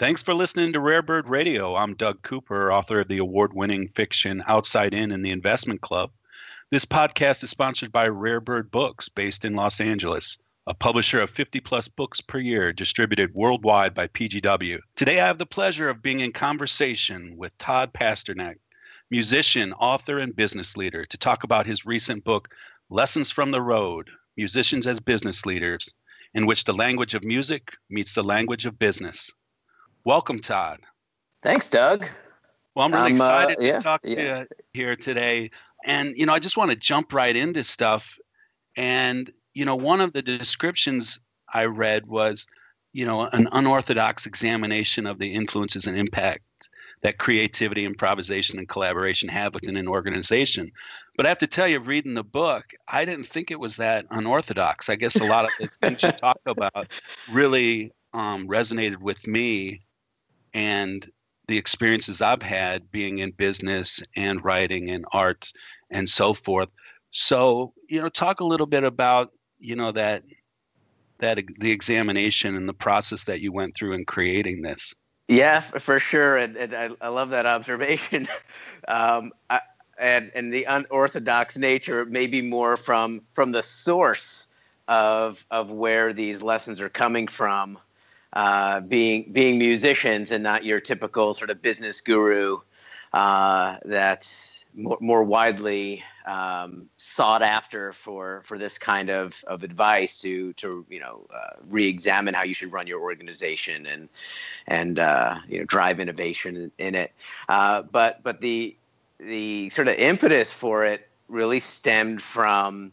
Thanks for listening to Rare Bird Radio. I'm Doug Cooper, author of the award winning fiction Outside In and the Investment Club. This podcast is sponsored by Rare Bird Books, based in Los Angeles, a publisher of 50 plus books per year distributed worldwide by PGW. Today, I have the pleasure of being in conversation with Todd Pasternack, musician, author, and business leader, to talk about his recent book, Lessons from the Road Musicians as Business Leaders, in which the language of music meets the language of business. Welcome, Todd. Thanks, Doug. Well, I'm really Um, uh, excited yeah, to talk yeah. to you here today. And, you know, I just want to jump right into stuff. And, you know, one of the descriptions I read was, you know, an unorthodox examination of the influences and impact that creativity, improvisation, and collaboration have within an organization. But I have to tell you, reading the book, I didn't think it was that unorthodox. I guess a lot of the things you talk about really um, resonated with me and the experiences I've had being in business and writing and art and so forth. So, you know, talk a little bit about, you know, that that the examination and the process that you went through in creating this. Yeah, for sure, and, and I, I love that observation. um, I, and and the unorthodox nature maybe more from from the source of of where these lessons are coming from, uh, being being musicians and not your typical sort of business guru uh, that's more, more widely um, sought after for for this kind of, of advice to to you know uh, re-examine how you should run your organization and and uh, you know drive innovation in, it. Uh, but but the the sort of impetus for it really stemmed from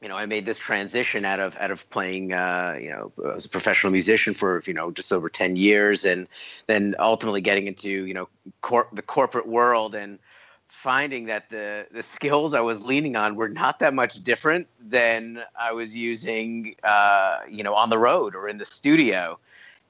you know I made this transition out of out of playing uh, you know as a professional musician for you know just over ten years and then ultimately getting into you know cor- the corporate world and finding that the the skills I was leaning on were not that much different than I was using uh, you know on the road or in the studio.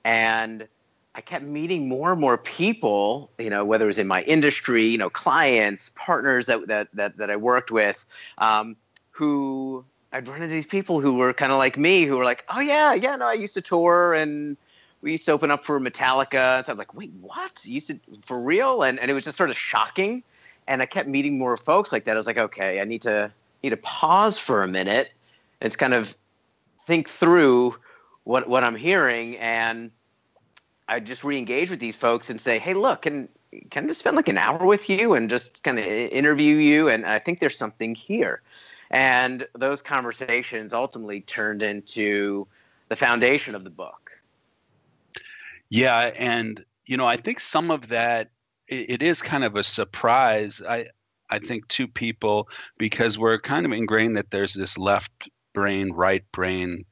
And I kept meeting more and more people, you know, whether it was in my industry, you know, clients, partners that that that, that I worked with, um, who I'd run into these people who were kind of like me, who were like, oh yeah, yeah, no, I used to tour and we used to open up for Metallica. And so I was like, wait, what? You used to for real? And and it was just sort of shocking. And I kept meeting more folks like that. I was like, okay, I need to need to pause for a minute and kind of think through what what I'm hearing and I just re-engage with these folks and say, "Hey, look, can can I just spend like an hour with you and just kind of interview you?" And I think there's something here. And those conversations ultimately turned into the foundation of the book. Yeah, and you know, I think some of that it, it is kind of a surprise. I I think to people because we're kind of ingrained that there's this left brain, right brain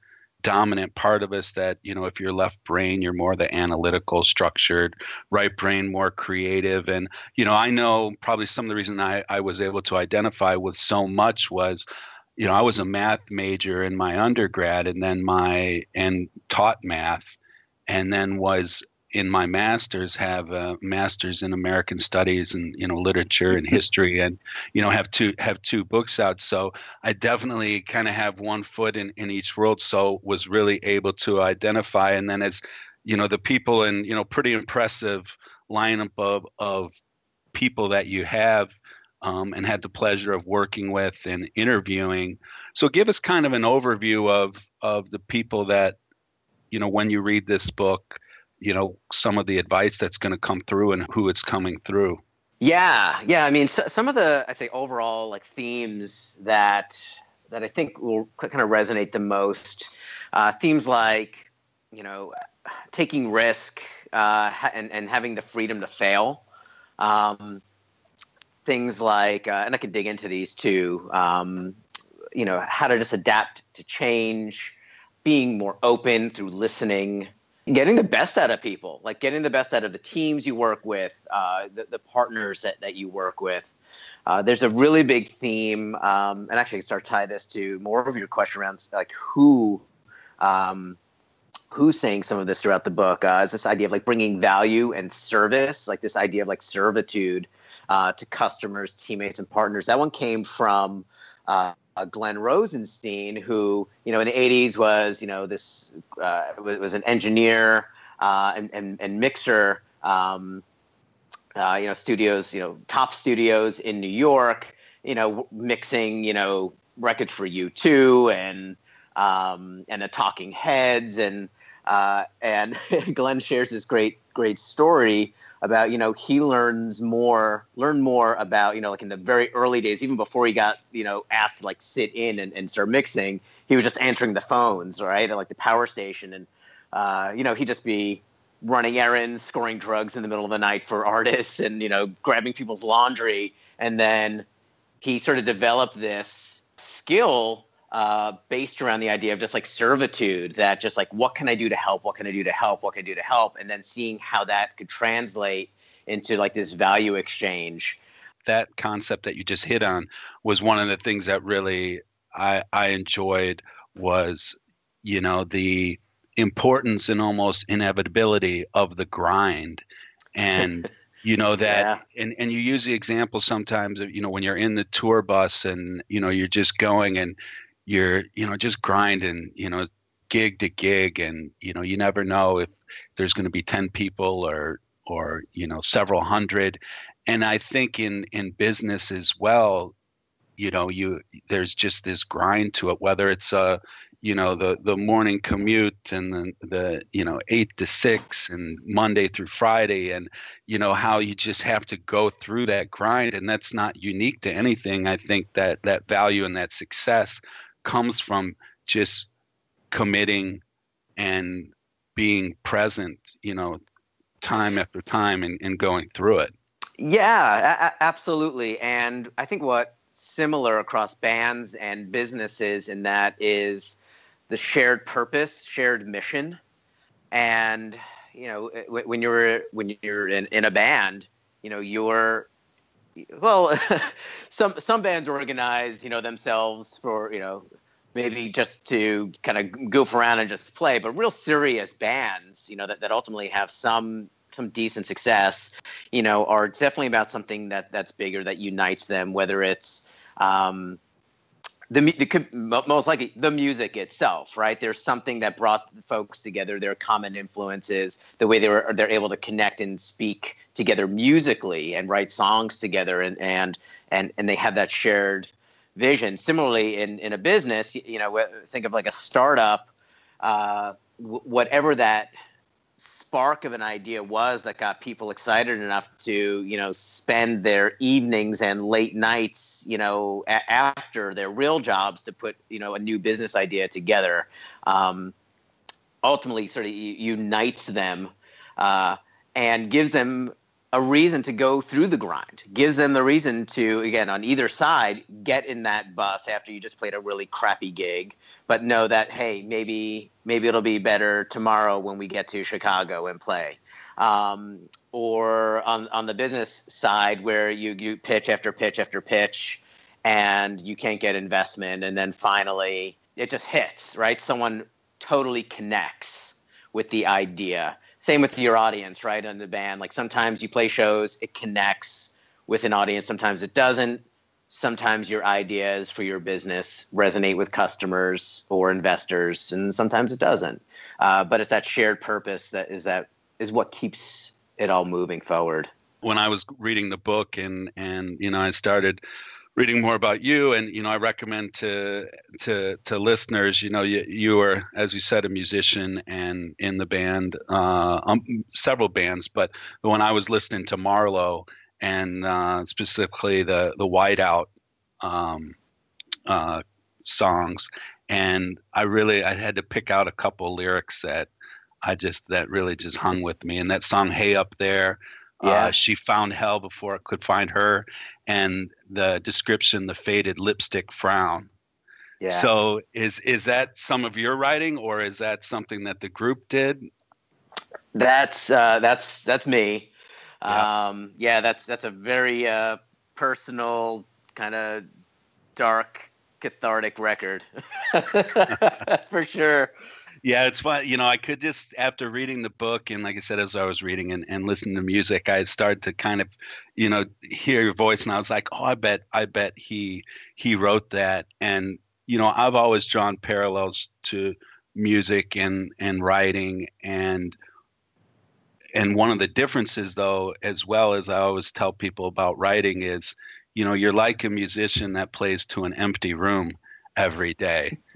dominant part of us that you know if you're left brain you're more the analytical structured right brain more creative. And you know i know probably some of the reason i, I was able to identify with so much was you know i was a math major in my undergrad and then my and taught math and then was in my master's have a master's in american studies and you know literature and history and you know have two have two books out. So i definitely kind of have one foot in in each world so was really able to identify. And then as you know the people and you know pretty impressive lineup of of people that you have um, and had the pleasure of working with and interviewing. So give us kind of an overview of of the people that you know when you read this book you know some of the advice that's going to come through and who it's coming through Yeah, yeah. I mean, so, some of the I'd say overall like themes that that I think will kind of resonate the most. Uh, themes like you know taking risk uh, and and having the freedom to fail. Um, things like, uh, and I could dig into these too. Um, you know, how to just adapt to change, being more open through listening, getting the best out of people, like getting the best out of the teams you work with, uh, the, the partners that, that you work with. Uh, there's a really big theme, um, and actually, I can start to tie this to more of your question around like who, um, who's saying some of this throughout the book. Uh, is this idea of like bringing value and service, like this idea of like servitude uh, to customers, teammates, and partners. That one came from uh, Glenn Rosenstein, who you know in the '80s was you know this uh, was, was an engineer uh, and, and and mixer. Um, uh, you know, studios, you know, top studios in New York, you know, mixing, you know, records for U2 and um, and the Talking Heads and uh, and Glenn shares this great great story about you know he learns more learn more about you know like in the very early days even before he got you know asked to like sit in and, and start mixing he was just answering the phones right at like the power station. And uh, you know he'd just be running errands scoring drugs in the middle of the night for artists and you know grabbing people's laundry. And then he sort of developed this skill uh, based around the idea of just like servitude that just like what can i do to help? What can i do to help? What can i do to help? And then seeing how that could translate into like this value exchange. That concept that you just hit on was one of the things that really i i enjoyed was you know the importance and almost inevitability of the grind. And you know that yeah. and and you use the example sometimes of you know when you're in the tour bus and you know you're just going and you're you know just grinding you know gig to gig and you know you never know if there's going to be 10 people or or you know several hundred. And i think in in business as well you know you there's just this grind to it whether it's a you know the the morning commute and the, the you know eight to six and monday through friday and you know how you just have to go through that grind and that's not unique to anything. I think that that value and that success comes from just committing and being present you know time after time and, and going through it. Yeah a- absolutely. And i think what similar across bands and businesses in that is the shared purpose, shared mission, and you know eh, when you're when you're in, in a band, you know you're well, some some bands organize you know themselves for you know maybe just to kind of goof around and just play, but real serious bands, you know, that, that ultimately have some some decent success, you know, are definitely about something that that's bigger that unites them, whether it's um, the, the most likely the music itself, right? There's something that brought folks together. Their common influences, the way they were they're able to connect and speak together musically and write songs together, and and and and they have that shared vision. Similarly, in in a business, you know, think of like a startup, uh, whatever that spark of an idea was that got people excited enough to you know spend their evenings and late nights you know a- after their real jobs to put you know a new business idea together um, ultimately sort of unites them uh, and gives them a reason to go through the grind. Gives them the reason to again on either side get in that bus after you just played a really crappy gig. But know that hey maybe maybe it'll be better tomorrow when we get to chicago and play. Um, or on, on the business side where you, you pitch after pitch after pitch and you can't get investment. And then finally it just hits right? Someone totally connects with the idea same with your audience, right? On the band, like sometimes you play shows, it connects with an audience, sometimes it doesn't. Sometimes your ideas for your business resonate with customers or investors, and sometimes it doesn't. Uh, but it's that shared purpose that is that is what keeps it all moving forward. When I was reading the book and and you know I started reading more about you and you know i recommend to to to listeners you know you, you are as you said a musician and in the band uh, um, several bands but when i was listening to marlowe and uh, specifically the the whiteout um, uh, songs and i really i had to pick out a couple lyrics that i just that really just hung with me and that song hey up there yeah. Uh, she found hell before it could find her, and the description, the faded lipstick frown. Yeah. So is is that some of your writing, or is that something that the group did? That's uh, that's that's me. Yeah. Um, yeah, that's that's a very uh, personal, kind of dark, cathartic record, for sure yeah, it's fun. You know, I could just after reading the book and like I said, as I was reading and, and listening to music, I started to kind of, you know, hear your voice and I was like, oh, I bet, I bet he he wrote that. And you know, I've always drawn parallels to music and and writing and and one of the differences though as well as i always tell people about writing is you know you're like a musician that plays to an empty room every day.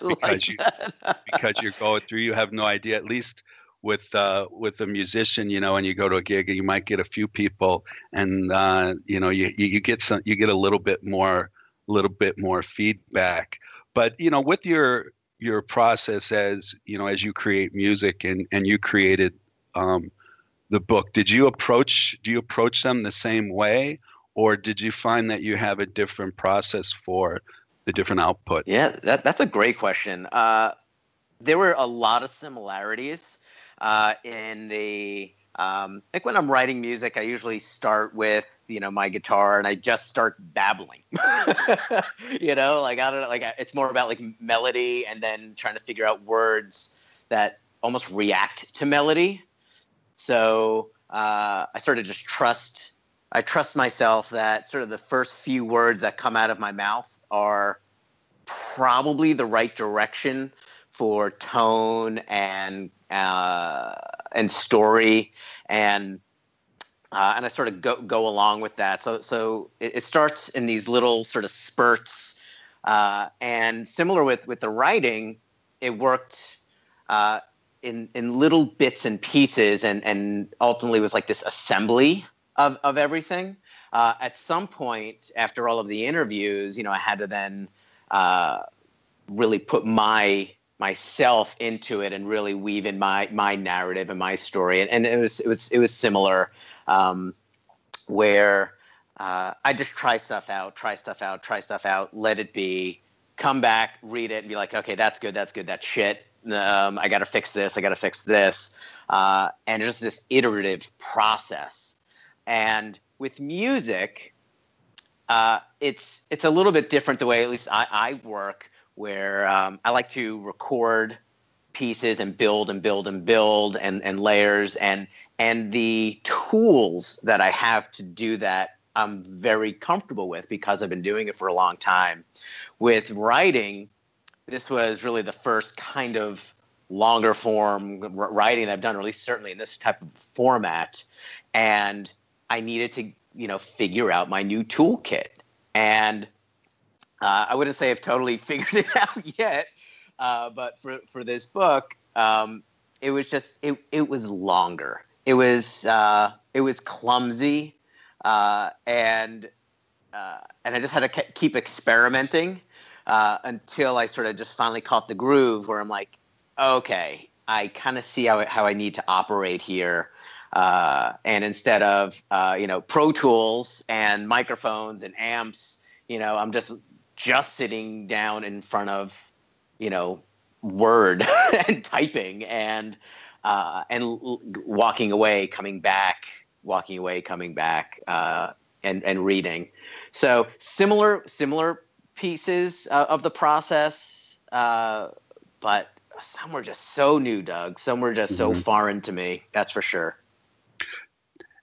Because you because you're going through you have no idea at least with uh, with a musician you know and you go to a gig and you might get a few people and uh, you know you, you you get some you get a little bit more little bit more feedback. But you know with your your process as you know as you create music and and you created um, the book did you approach do you approach them the same way? Or did you find that you have a different process for the different output Yeah, that, that's a great question. Uh, there were a lot of similarities uh, in the um, like when I'm writing music, I usually start with you know my guitar and I just start babbling. you know, like I don't know, like it's more about like melody and then trying to figure out words that almost react to melody. So uh, I sort of just trust. I trust myself that sort of the first few words that come out of my mouth are probably the right direction for tone and uh, and story and uh, and I sort of go go along with that. So so it, it starts in these little sort of spurts, uh, and similar with with the writing, it worked uh, in in little bits and pieces, and and ultimately was like this assembly of of everything. Uh, at some point, after all of the interviews, you know, I had to then uh, really put my myself into it and really weave in my my narrative and my story. And, and it was it was it was similar um, where uh, I just try stuff out try stuff out try stuff out let it be come back read it and be like okay that's good that's good that's shit. Um, I got to fix this I got to fix this. Uh, and just this iterative process. And with music uh, it's it's a little bit different the way at least I, I work where um, I like to record pieces and build and build and build and, and layers and and the tools that I have to do that I'm very comfortable with because I've been doing it for a long time. With writing, this was really the first kind of longer form writing I've done, or at least certainly in this type of format. And I needed to, you know, figure out my new toolkit. And uh, I wouldn't say I've totally figured it out yet, uh, but for for this book, um, it was just it it was longer. It was uh, it was clumsy, uh, and uh, and I just had to keep experimenting uh, until I sort of just finally caught the groove, where I'm like, okay, I kind of see how how I need to operate here. Uh, and instead of uh, you know Pro Tools and microphones and amps, you know, I'm just just sitting down in front of you know word and typing and uh, and l- walking away coming back walking away coming back uh, and and reading. So similar similar pieces uh, of the process uh, but some were just so new doug. Some were just so Mhm. foreign to me that's for sure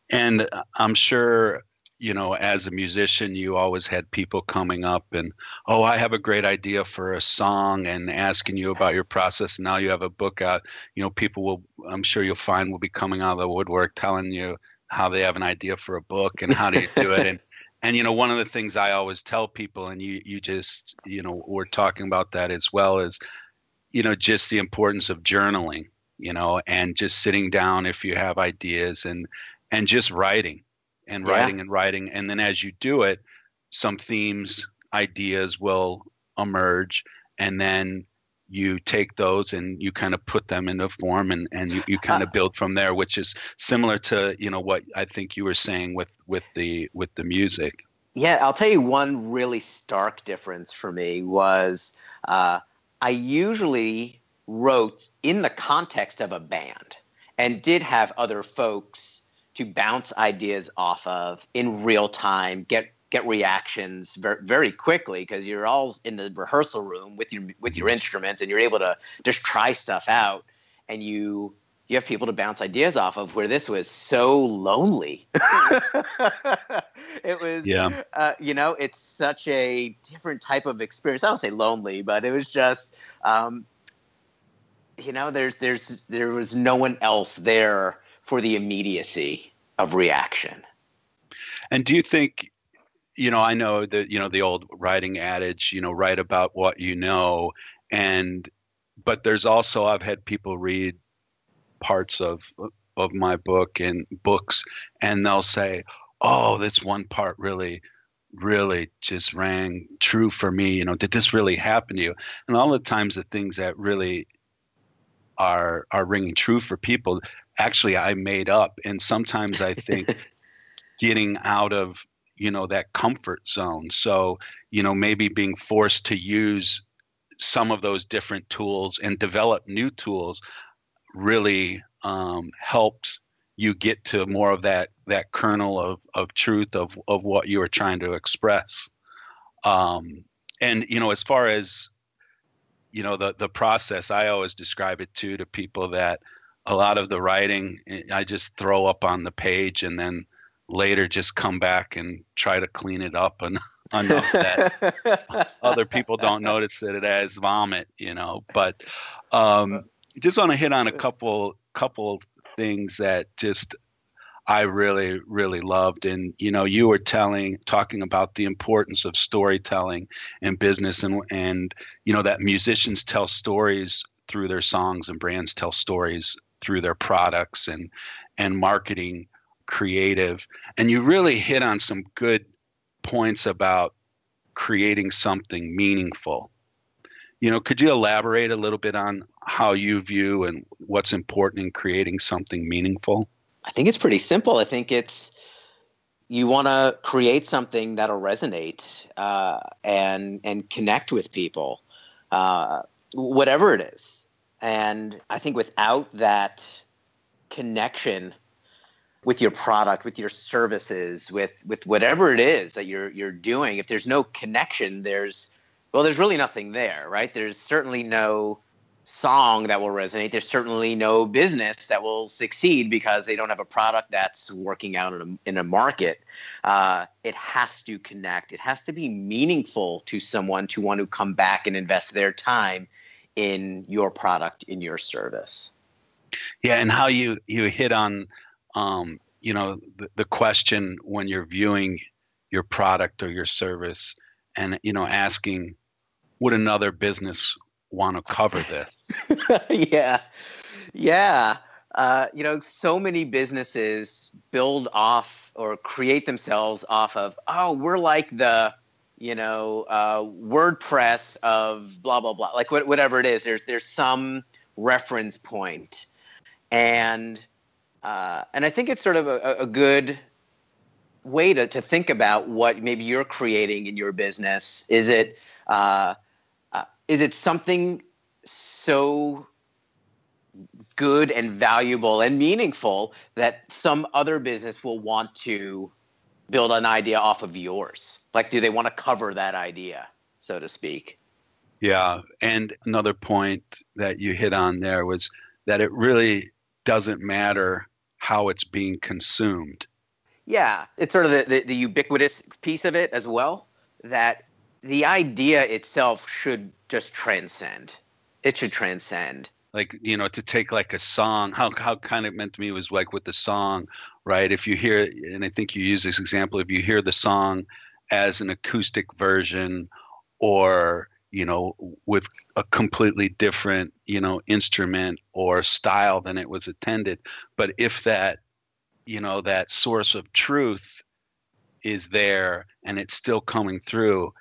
And uh, I'm sure, you know, as a musician, you always had people coming up and, oh, I have a great idea for a song and asking you about your process. Now you have a book out. You know, people will, I'm sure you'll find, will be coming out of the woodwork telling you how they have an idea for a book and how do you do it. And, and, you know, one of the things I always tell people, and you, you just, you know, we're talking about that as well, is, you know, just the importance of journaling, you know, and just sitting down if you have ideas and, and just writing and Yeah. writing and writing. And then as you do it some themes ideas will emerge. And then you take those and you kind of put them into form and, and you, you kind of build from there which is similar to you know what i think you were saying with with the with the music. Yeah, I'll tell you one really stark difference for me was uh, I usually wrote in the context of a band and did have other folks to bounce ideas off of in real time, get get reactions very, very quickly because you're all in the rehearsal room with your with your instruments and you're able to just try stuff out and you you have people to bounce ideas off of where this was so lonely it was Yeah. uh, you know it's such a different type of experience i don't say lonely but it was just um, you know there's there's there was no one else there for the immediacy of reaction. And do you think, you know, I know that, you know, the old writing adage, you know, write about what you know. And, but there's also, I've had people read parts of, of my book and books, and they'll say, oh, this one part really, really just rang true for me. You know, did this really happen to you? And all the times the things that really are are ringing true for people actually I made up. And sometimes I think getting out of you know that comfort zone. So you know maybe being forced to use some of those different tools and develop new tools really um, helps you get to more of that that kernel of, of truth of, of what you are trying to express um, and you know as far as you know the the process i always describe it too to people that a lot of the writing eh, i just throw up on the page and then later just come back and try to clean it up and enough that other people don't notice that it has vomit you know but um, just want to hit on a couple couple things that just I really, really loved. And you know, you were telling, talking about the importance of storytelling in business, and and you know that musicians tell stories through their songs, and brands tell stories through their products, and and marketing, creative. And you really hit on some good points about creating something meaningful. You know, could you elaborate a little bit on how you view and what's important in creating something meaningful? I think it's pretty simple. I think it's you want to create something that'll resonate uh, and and connect with people, uh, whatever it is. And I think without that connection with your product, with your services, with with whatever it is that you're you're doing, if there's no connection, there's well, there's really nothing there, right? There's certainly no song that will resonate. There's certainly no business that will succeed because they don't have a product that's working out in a, in a market. Uh, it has to connect. It has to be meaningful to someone to want to come back and invest their time in your product, in your service. Yeah, and how you you hit on, um, you know, the, the question when you're viewing your product or your service, and you know, asking, would another business want to cover this? yeah, yeah. Uh, you know, so many businesses build off or create themselves off of, oh, we're like the, you know, uh, WordPress of blah blah blah, like whatever it is. There's there's some reference point, and uh, and I think it's sort of a, a good way to, to think about what maybe you're creating in your business. Is it uh, uh, is it something so good and valuable and meaningful that some other business will want to build an idea off of yours? Like, do they want to cover that idea, so to speak? Yeah. And another point that you hit on there was that it really doesn't matter how it's being consumed. Yeah. It's sort of the, the, the ubiquitous piece of it as well, that the idea itself should just transcend it should transcend like you know to take like a song how how kind of meant to me was like with the song right? If you hear and i think you use this example if you hear the song as an acoustic version or you know with a completely different you know instrument or style than it was intended. But if that you know that source of truth is there and it's still coming through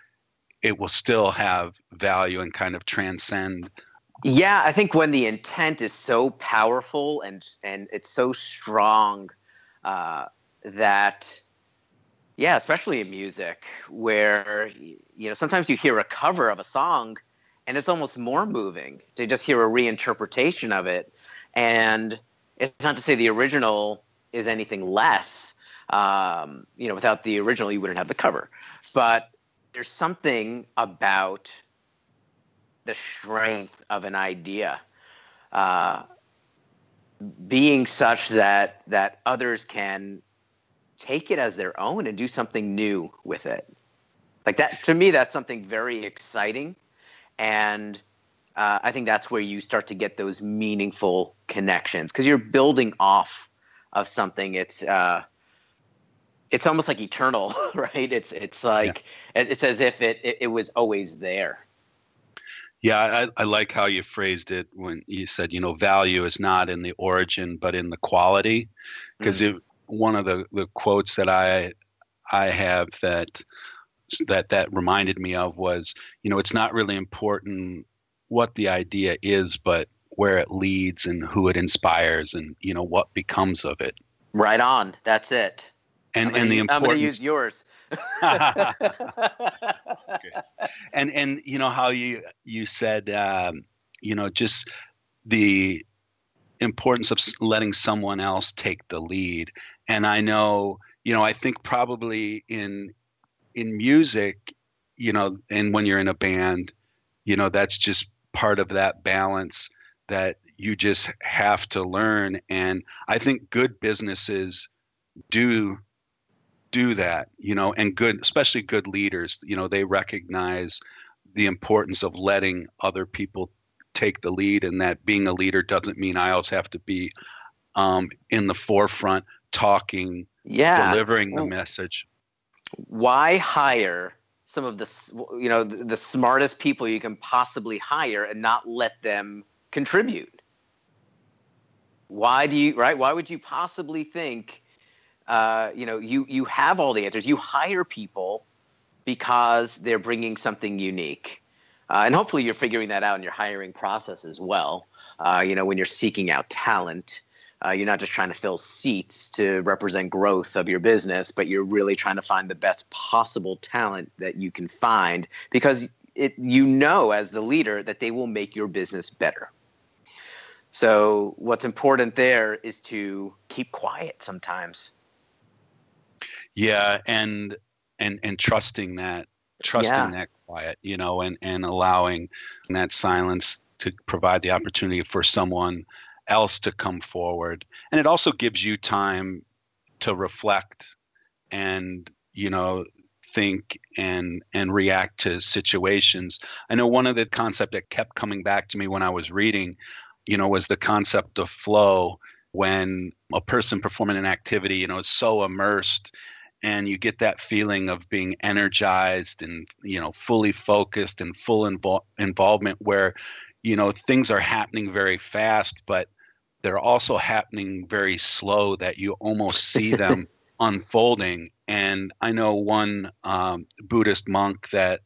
it will still have value and kind of transcend yeah, I think when the intent is so powerful and and it's so strong uh, that yeah, especially in music, where you know sometimes you hear a cover of a song and it's almost more moving to just hear a reinterpretation of it, and it's not to say the original is anything less. Um, you know, without the original, you wouldn't have the cover, but there's something about the strength of an idea uh, being such that that others can take it as their own and do something new with it. Like that to me, that's something very exciting, and uh, I think that's where you start to get those meaningful connections because you're building off of something, it's uh, it's almost like eternal, right? It's it's like yeah. it's as if it, it, it was always there. Yeah, I, I like how you phrased it when you said, you know, value is not in the origin but in the quality, because mm. one of the, the quotes that I I have that that that reminded me of was, you know, it's not really important what the idea is, but where it leads and who it inspires and you know what becomes of it. Right on. That's it. And and the important. I'm going to use yours. And and you know how you you said um, you know just the importance of letting someone else take the lead. And i know you know i think probably in in music you know and when you're in a band you know that's just part of that balance that you just have to learn. And i think good businesses do do that you know and good especially good leaders you know they recognize the importance of letting other people take the lead and that being a leader doesn't mean i always have to be um, in the forefront talking yeah delivering the message. why hire some of the you know the, the smartest people you can possibly hire and not let them contribute? Why do you right why would you possibly think uh, you know, you you have all the answers. You hire people because they're bringing something unique. Uh, and hopefully you're figuring that out in your hiring process as well. Uh, you know, when you're seeking out talent, uh, you're not just trying to fill seats to represent growth of your business, but you're really trying to find the best possible talent that you can find because it, you know as the leader that they will make your business better. So what's important there is to keep quiet sometimes yeah and and and trusting that trusting yeah. that quiet you know and and allowing that silence to provide the opportunity for someone else to come forward. And it also gives you time to reflect and you know think and and react to situations. I know one of the concept that kept coming back to me when i was reading you know was the concept of flow. When a person performing an activity you know is so immersed and you get that feeling of being energized and you know fully focused and full invo- involvement where you know things are happening very fast but they're also happening very slow that you almost see them unfolding. And i know one um, buddhist monk that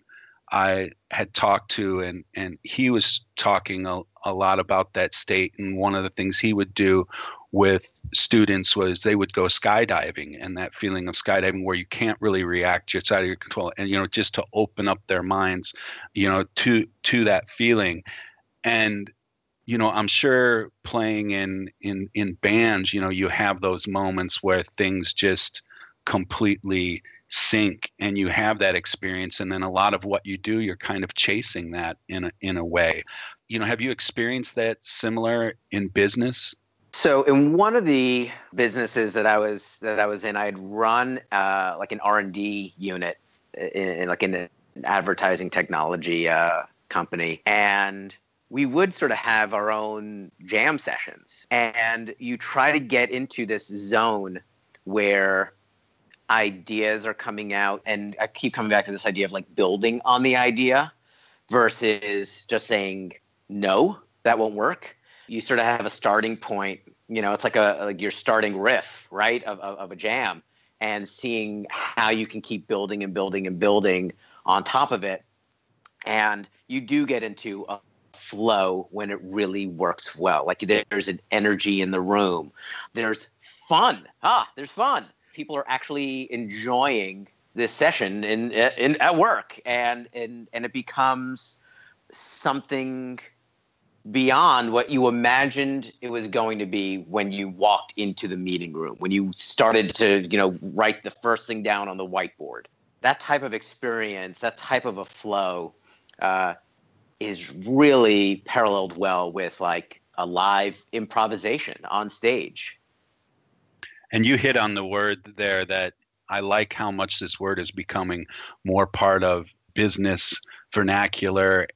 i had talked to and and he was talking a, a lot about that state and one of the things he would do with students was they would go skydiving and that feeling of skydiving where you can't really react it's out of your control and you know just to open up their minds you know to to that feeling. And you know i'm sure playing in in in bands you know you have those moments where things just completely sync and you have that experience and then a lot of what you do you're kind of chasing that in a, in a way. You know have you experienced that similar in business so in one of the businesses that I was that I was in, I had run uh, like an R and D unit in, in, like in an advertising technology uh, company, and we would sort of have our own jam sessions, and you try to get into this zone where ideas are coming out, and I keep coming back to this idea of like building on the idea versus just saying no, that won't work you sort of have a starting point. You know, it's like a like your starting riff, right, of, of, of a jam, and seeing how you can keep building and building and building on top of it. And you do get into a flow when it really works well. Like there's an energy in the room. There's fun. Ah, there's fun. People are actually enjoying this session in, in at work and and and it becomes something beyond what you imagined it was going to be when you walked into the meeting room, when you started to, you know, write the first thing down on the whiteboard. That type of experience, that type of a flow, uh, is really paralleled well with like a live improvisation on stage. And you hit on the word there that I like how much this word is becoming more part of business vernacular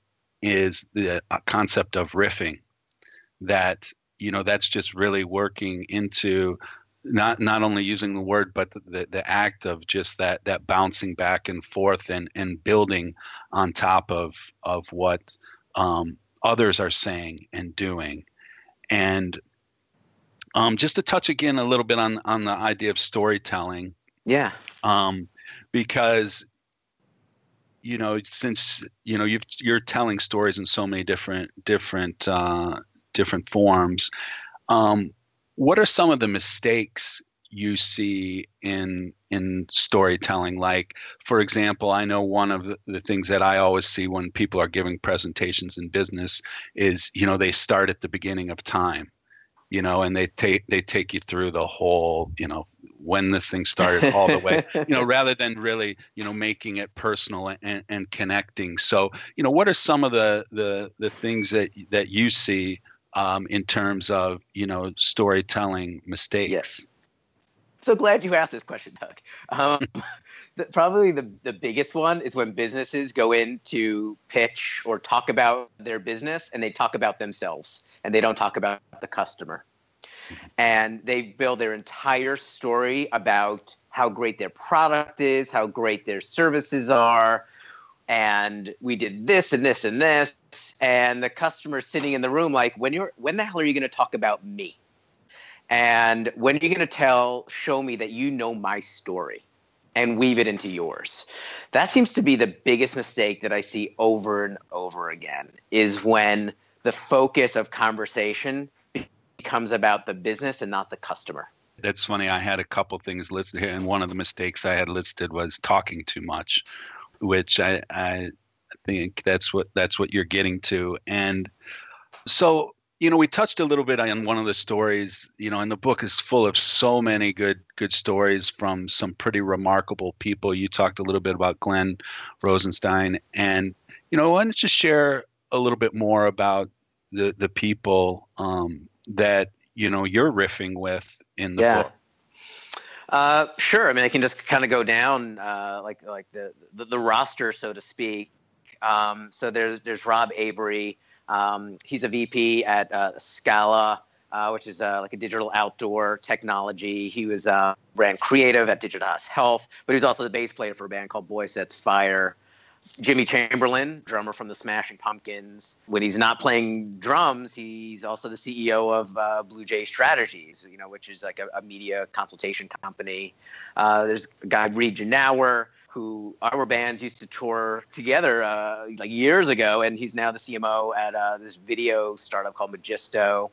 is the uh, concept of riffing. That you know that's just really working into not not only using the word but the, the, the, act of just that that bouncing back and forth and and building on top of of what um, others are saying and doing. And um, just to touch again a little bit on on the idea of storytelling. Yeah. Um, because you know since you know you you're telling stories in so many different different uh, different forms um, what are some of the mistakes you see in in storytelling? Like for example i know one of the, things that i always see when people are giving presentations in business is you know they start at the beginning of time you know and they take they take you through the whole you know when this thing started all the way you know rather than really you know making it personal and, and connecting so you know what are some of the the the things that that you see um, in terms of you know storytelling mistakes. Yes. So glad you asked this question, Doug. Um, the, probably the, the biggest one is when businesses go in to pitch or talk about their business and they talk about themselves and they don't talk about the customer. And they build their entire story about how great their product is, how great their services are, and we did this and this and this. And the customer sitting in the room like when you're when the hell are you going to talk about me? And when are you going to tell show me that you know my story and weave it into yours? That seems to be the biggest mistake that i see over and over again is when the focus of conversation becomes about the business and not the customer that's funny i had a couple things listed here and one of the mistakes i had listed was talking too much which I, I think that's what that's what you're getting to. And so, you know, we touched a little bit on one of the stories, you know, and the book is full of so many good good stories from some pretty remarkable people. You talked a little bit about Glenn Rosenstein and you know, why don't you share a little bit more about the the people um, that you know you're riffing with in the yeah. book? Uh, sure. I mean, I can just kind of go down uh, like like the, the, the roster, so to speak. Um, so there's there's Rob Avery. Um, he's a VP at uh, Scala, uh, which is uh, like a digital outdoor technology. He was uh, brand creative at Digitas Health, but he was also the bass player for a band called Boy Sets Fire. Jimmy Chamberlin, drummer from the Smashing Pumpkins. When he's not playing drums, he's also the CEO of uh, Blue Jay Strategies, you know, which is like a, a media consultation company. Uh, there's a guy Reid Genauer, who our bands used to tour together uh, like years ago, and he's now the CMO at uh, this video startup called Magisto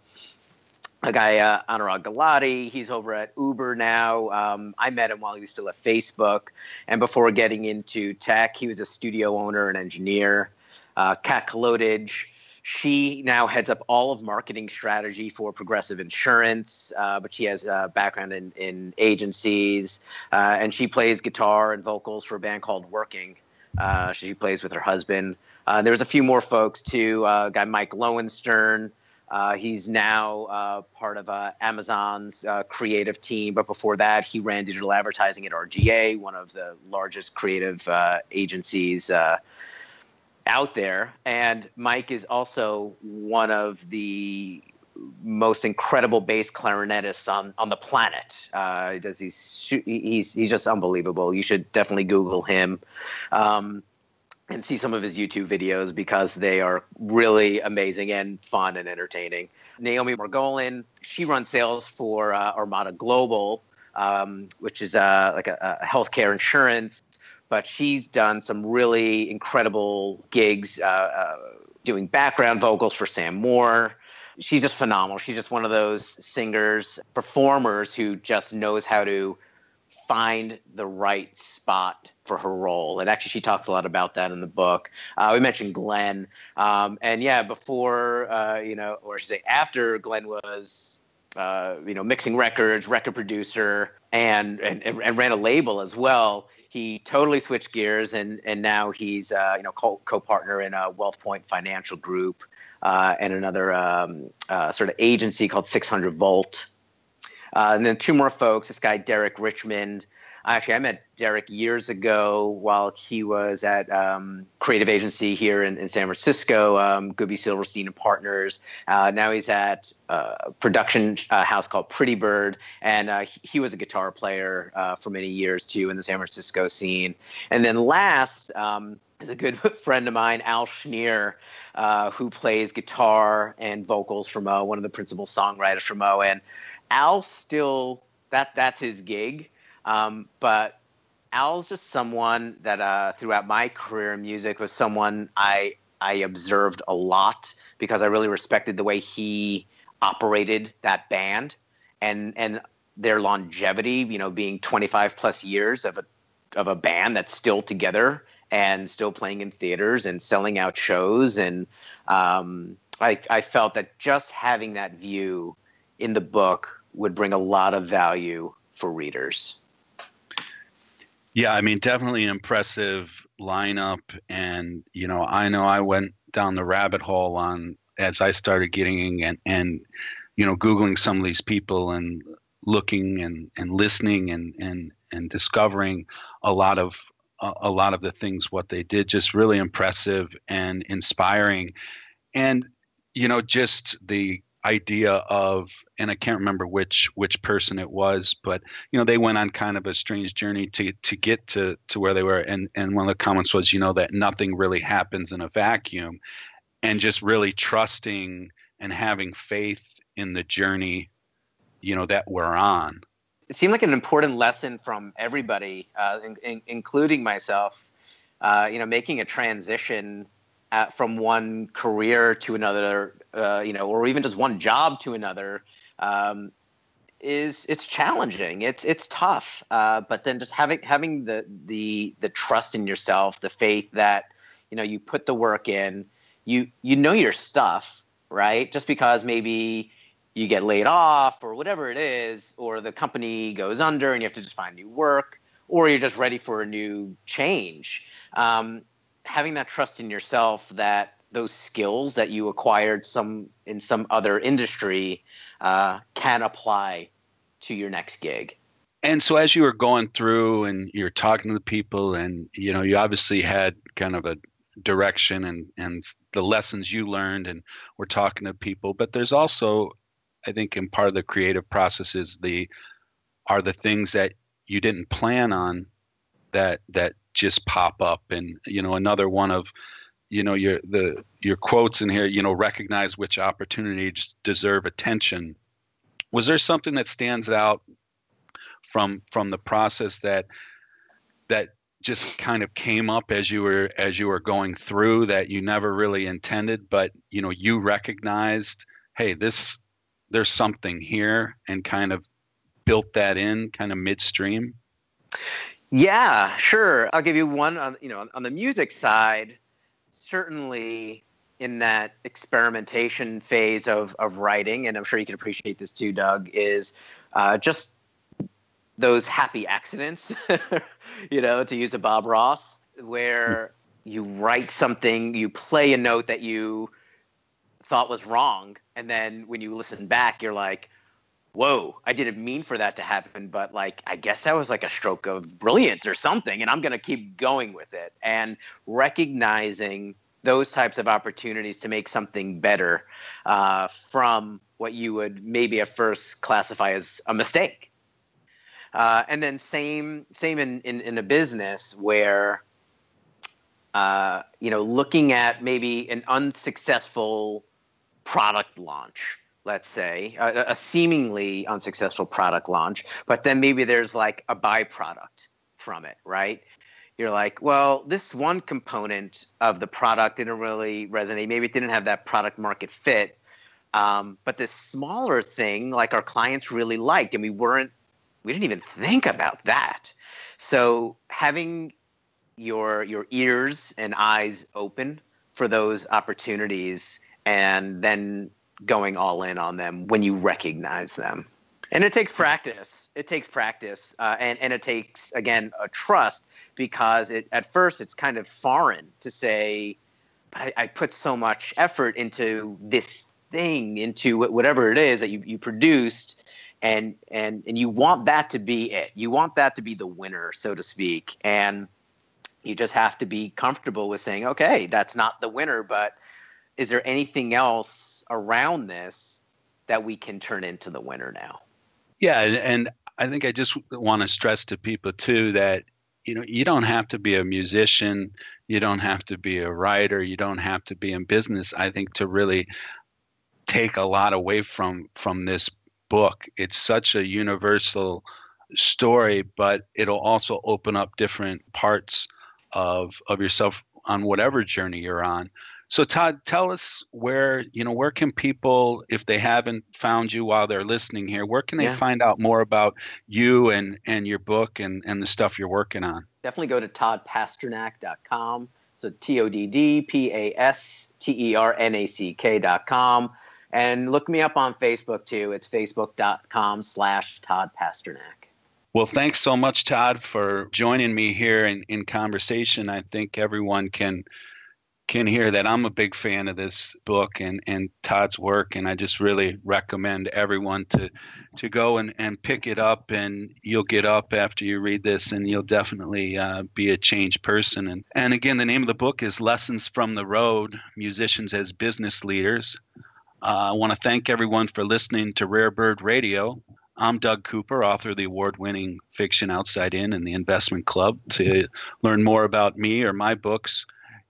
a guy uh, Anurag Galati. He's over at Uber now. Um, I met him while he was still at Facebook, and before getting into tech, he was a studio owner and engineer. Uh, Kat Kolodage, she now heads up all of marketing strategy for Progressive Insurance, uh, but she has a background in, in agencies, uh, and she plays guitar and vocals for a band called Working. Uh, she plays with her husband. Uh, there was a few more folks too. Uh, guy Mike Lowenstern. Uh, he's now uh, part of uh, Amazon's uh, creative team, but before that, he ran digital advertising at RGA, one of the largest creative uh, agencies uh, out there. And Mike is also one of the most incredible bass clarinetists on, on the planet. does he's, he's he's just unbelievable. You should definitely Google him. Um, and see some of his YouTube videos because they are really amazing and fun and entertaining. Naomi Margolin, she runs sales for uh, Armada Global, um, which is uh, like a, a, healthcare insurance, but she's done some really incredible gigs uh, uh, doing background vocals for Sam Moore. She's just phenomenal. She's just one of those singers, performers who just knows how to find the right spot for her role. And actually, she talks a lot about that in the book. Uh, we mentioned Glenn. Um, and yeah, before, uh, you know, or I should say after Glenn was, uh, you know, mixing records, record producer, and, and, and ran a label as well. He totally switched gears, and, and now he's, uh, you know, co- co-partner in a WealthPoint Financial Group uh, and another um, uh, sort of agency called 600 Volt. and then two more folks. This guy Derek Richmond, Actually, I met Derek years ago while he was at um, creative agency here in, in San Francisco, um, Goodby Silverstein and Partners. Uh, now he's at a production uh, house called Pretty Bird, and uh, he was a guitar player uh, for many years too in the San Francisco scene. And then last um, is a good friend of mine, Al Schnier, uh, who plays guitar and vocals for moe, one of the principal songwriters for moe, and Al still that that's his gig. Um, but Al's just someone that uh, throughout my career in music was someone I I observed a lot because I really respected the way he operated that band and and their longevity. You know, being 25 plus years of a of a band that's still together and still playing in theaters and selling out shows and um, I, I felt that just having that view in the book would bring a lot of value for readers. Yeah, I mean, definitely an impressive lineup. And, you know, I know I went down the rabbit hole on as I started getting and, and you know, Googling some of these people and looking and, and listening and, and, and discovering a lot of a lot of the things what they did just really impressive and inspiring and you know just the idea of and I can't remember which which person it was, but you know they went on kind of a strange journey to to get to to where they were, and and one of the comments was you know that nothing really happens in a vacuum, and just really trusting and having faith in the journey, you know that we're on. It seemed like an important lesson from everybody, uh, in, in, including myself. Uh, you know, making a transition at, from one career to another, uh, you know, or even just one job to another, um, is it's challenging. It's it's tough. Uh, but then just having having the the the trust in yourself, the faith that you know you put the work in, you you know your stuff, right? Just because maybe you get laid off or whatever it is, or the company goes under and you have to just find new work, or you're just ready for a new change. Um, having that trust in yourself that those skills that you acquired some in some other industry uh, can apply to your next gig. And so, as you were going through and you're talking to the people, and you know, you obviously had kind of a direction and and the lessons you learned, and we're talking to people. But there's also, I think, in part of the creative process is the are the things that you didn't plan on that that just pop up and you know another one of you know your the your quotes in here you know recognize which opportunities deserve attention. Was there something that stands out from from the process that that just kind of came up as you were as you were going through that you never really intended but you know you recognized hey this there's something here and kind of built that in kind of midstream yeah, sure. I'll give you one on you know on the music side. Certainly, in that experimentation phase of of writing, and I'm sure you can appreciate this too, Doug, is uh, just those happy accidents. you know, to use a Bob Ross, where you write something, you play a note that you thought was wrong, and then when you listen back, you're like, whoa, I didn't mean for that to happen, but like, I guess that was like a stroke of brilliance or something, and I'm going to keep going with it. And recognizing those types of opportunities to make something better uh, from what you would maybe at first classify as a mistake. Uh, and then same same in, in, in a business where uh, you know looking at maybe an unsuccessful product launch let's say, a, a, seemingly unsuccessful product launch, but then maybe there's like a byproduct from it, right? You're like, well, this one component of the product didn't really resonate. Maybe it didn't have that product market fit. Um, but this smaller thing, like our clients really liked, and we weren't, we didn't even think about that. So having your your ears and eyes open for those opportunities, and then going all in on them when you recognize them. And it takes practice. It takes practice, uh, and and it takes again a trust because it at first it's kind of foreign to say, I, I put so much effort into this thing, into whatever it is that you you produced, and and and you want that to be it. You want that to be the winner, so to speak, and you just have to be comfortable with saying, okay, that's not the winner, but is there anything around this that we can turn into the winner now? Yeah, and I think I just want to stress to people too that you know you don't have to be a musician, you don't have to be a writer, you don't have to be in business. I think to really take a lot away from from this book. It's such a universal story, but it'll also open up different parts of of yourself on whatever journey you're on. So Todd, tell us where you know where can people, if they haven't found you while they're listening here, where can they yeah. find out more about you and and your book and and the stuff you're working on? Definitely go to toddpasternack.com. So T O D D P A S T E R N A C K.com. And look me up on Facebook too. It's facebook.com slash Todd Pasternack. Well, thanks so much, Todd, for joining me here in, in conversation. I think everyone can can hear that I'm a big fan of this book and, and Todd's work, and I just really recommend everyone to to go and, and pick it up. And you'll get up after you read this, and you'll definitely uh, be a changed person. And and again, the name of the book is Lessons from the Road: Musicians as Business Leaders. Uh, I want to thank everyone for listening to Rare Bird Radio. I'm Doug Cooper, author of the award winning fiction Outside In and the Investment Club. To learn more about me or my books,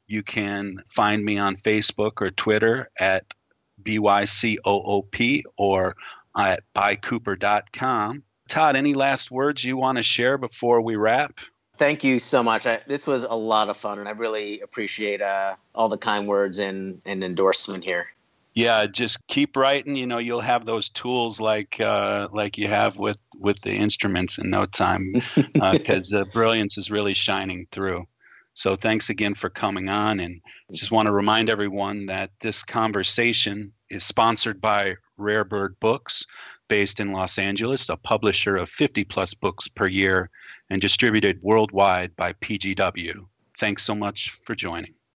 you can find me on Facebook or Twitter at BYCOOP or at buycooper.com. Todd, any last words you want to share before we wrap? Thank you so much. I, this was a lot of fun, and I really appreciate uh, all the kind words and, and endorsement here yeah just keep writing you know you'll have those tools like uh, like you have with with the instruments in no time because uh, the brilliance is really shining through so thanks again for coming on and mm-hmm. just want to remind everyone that this conversation is sponsored by rare bird books based in los angeles a publisher of 50 plus books per year and distributed worldwide by pgw thanks so much for joining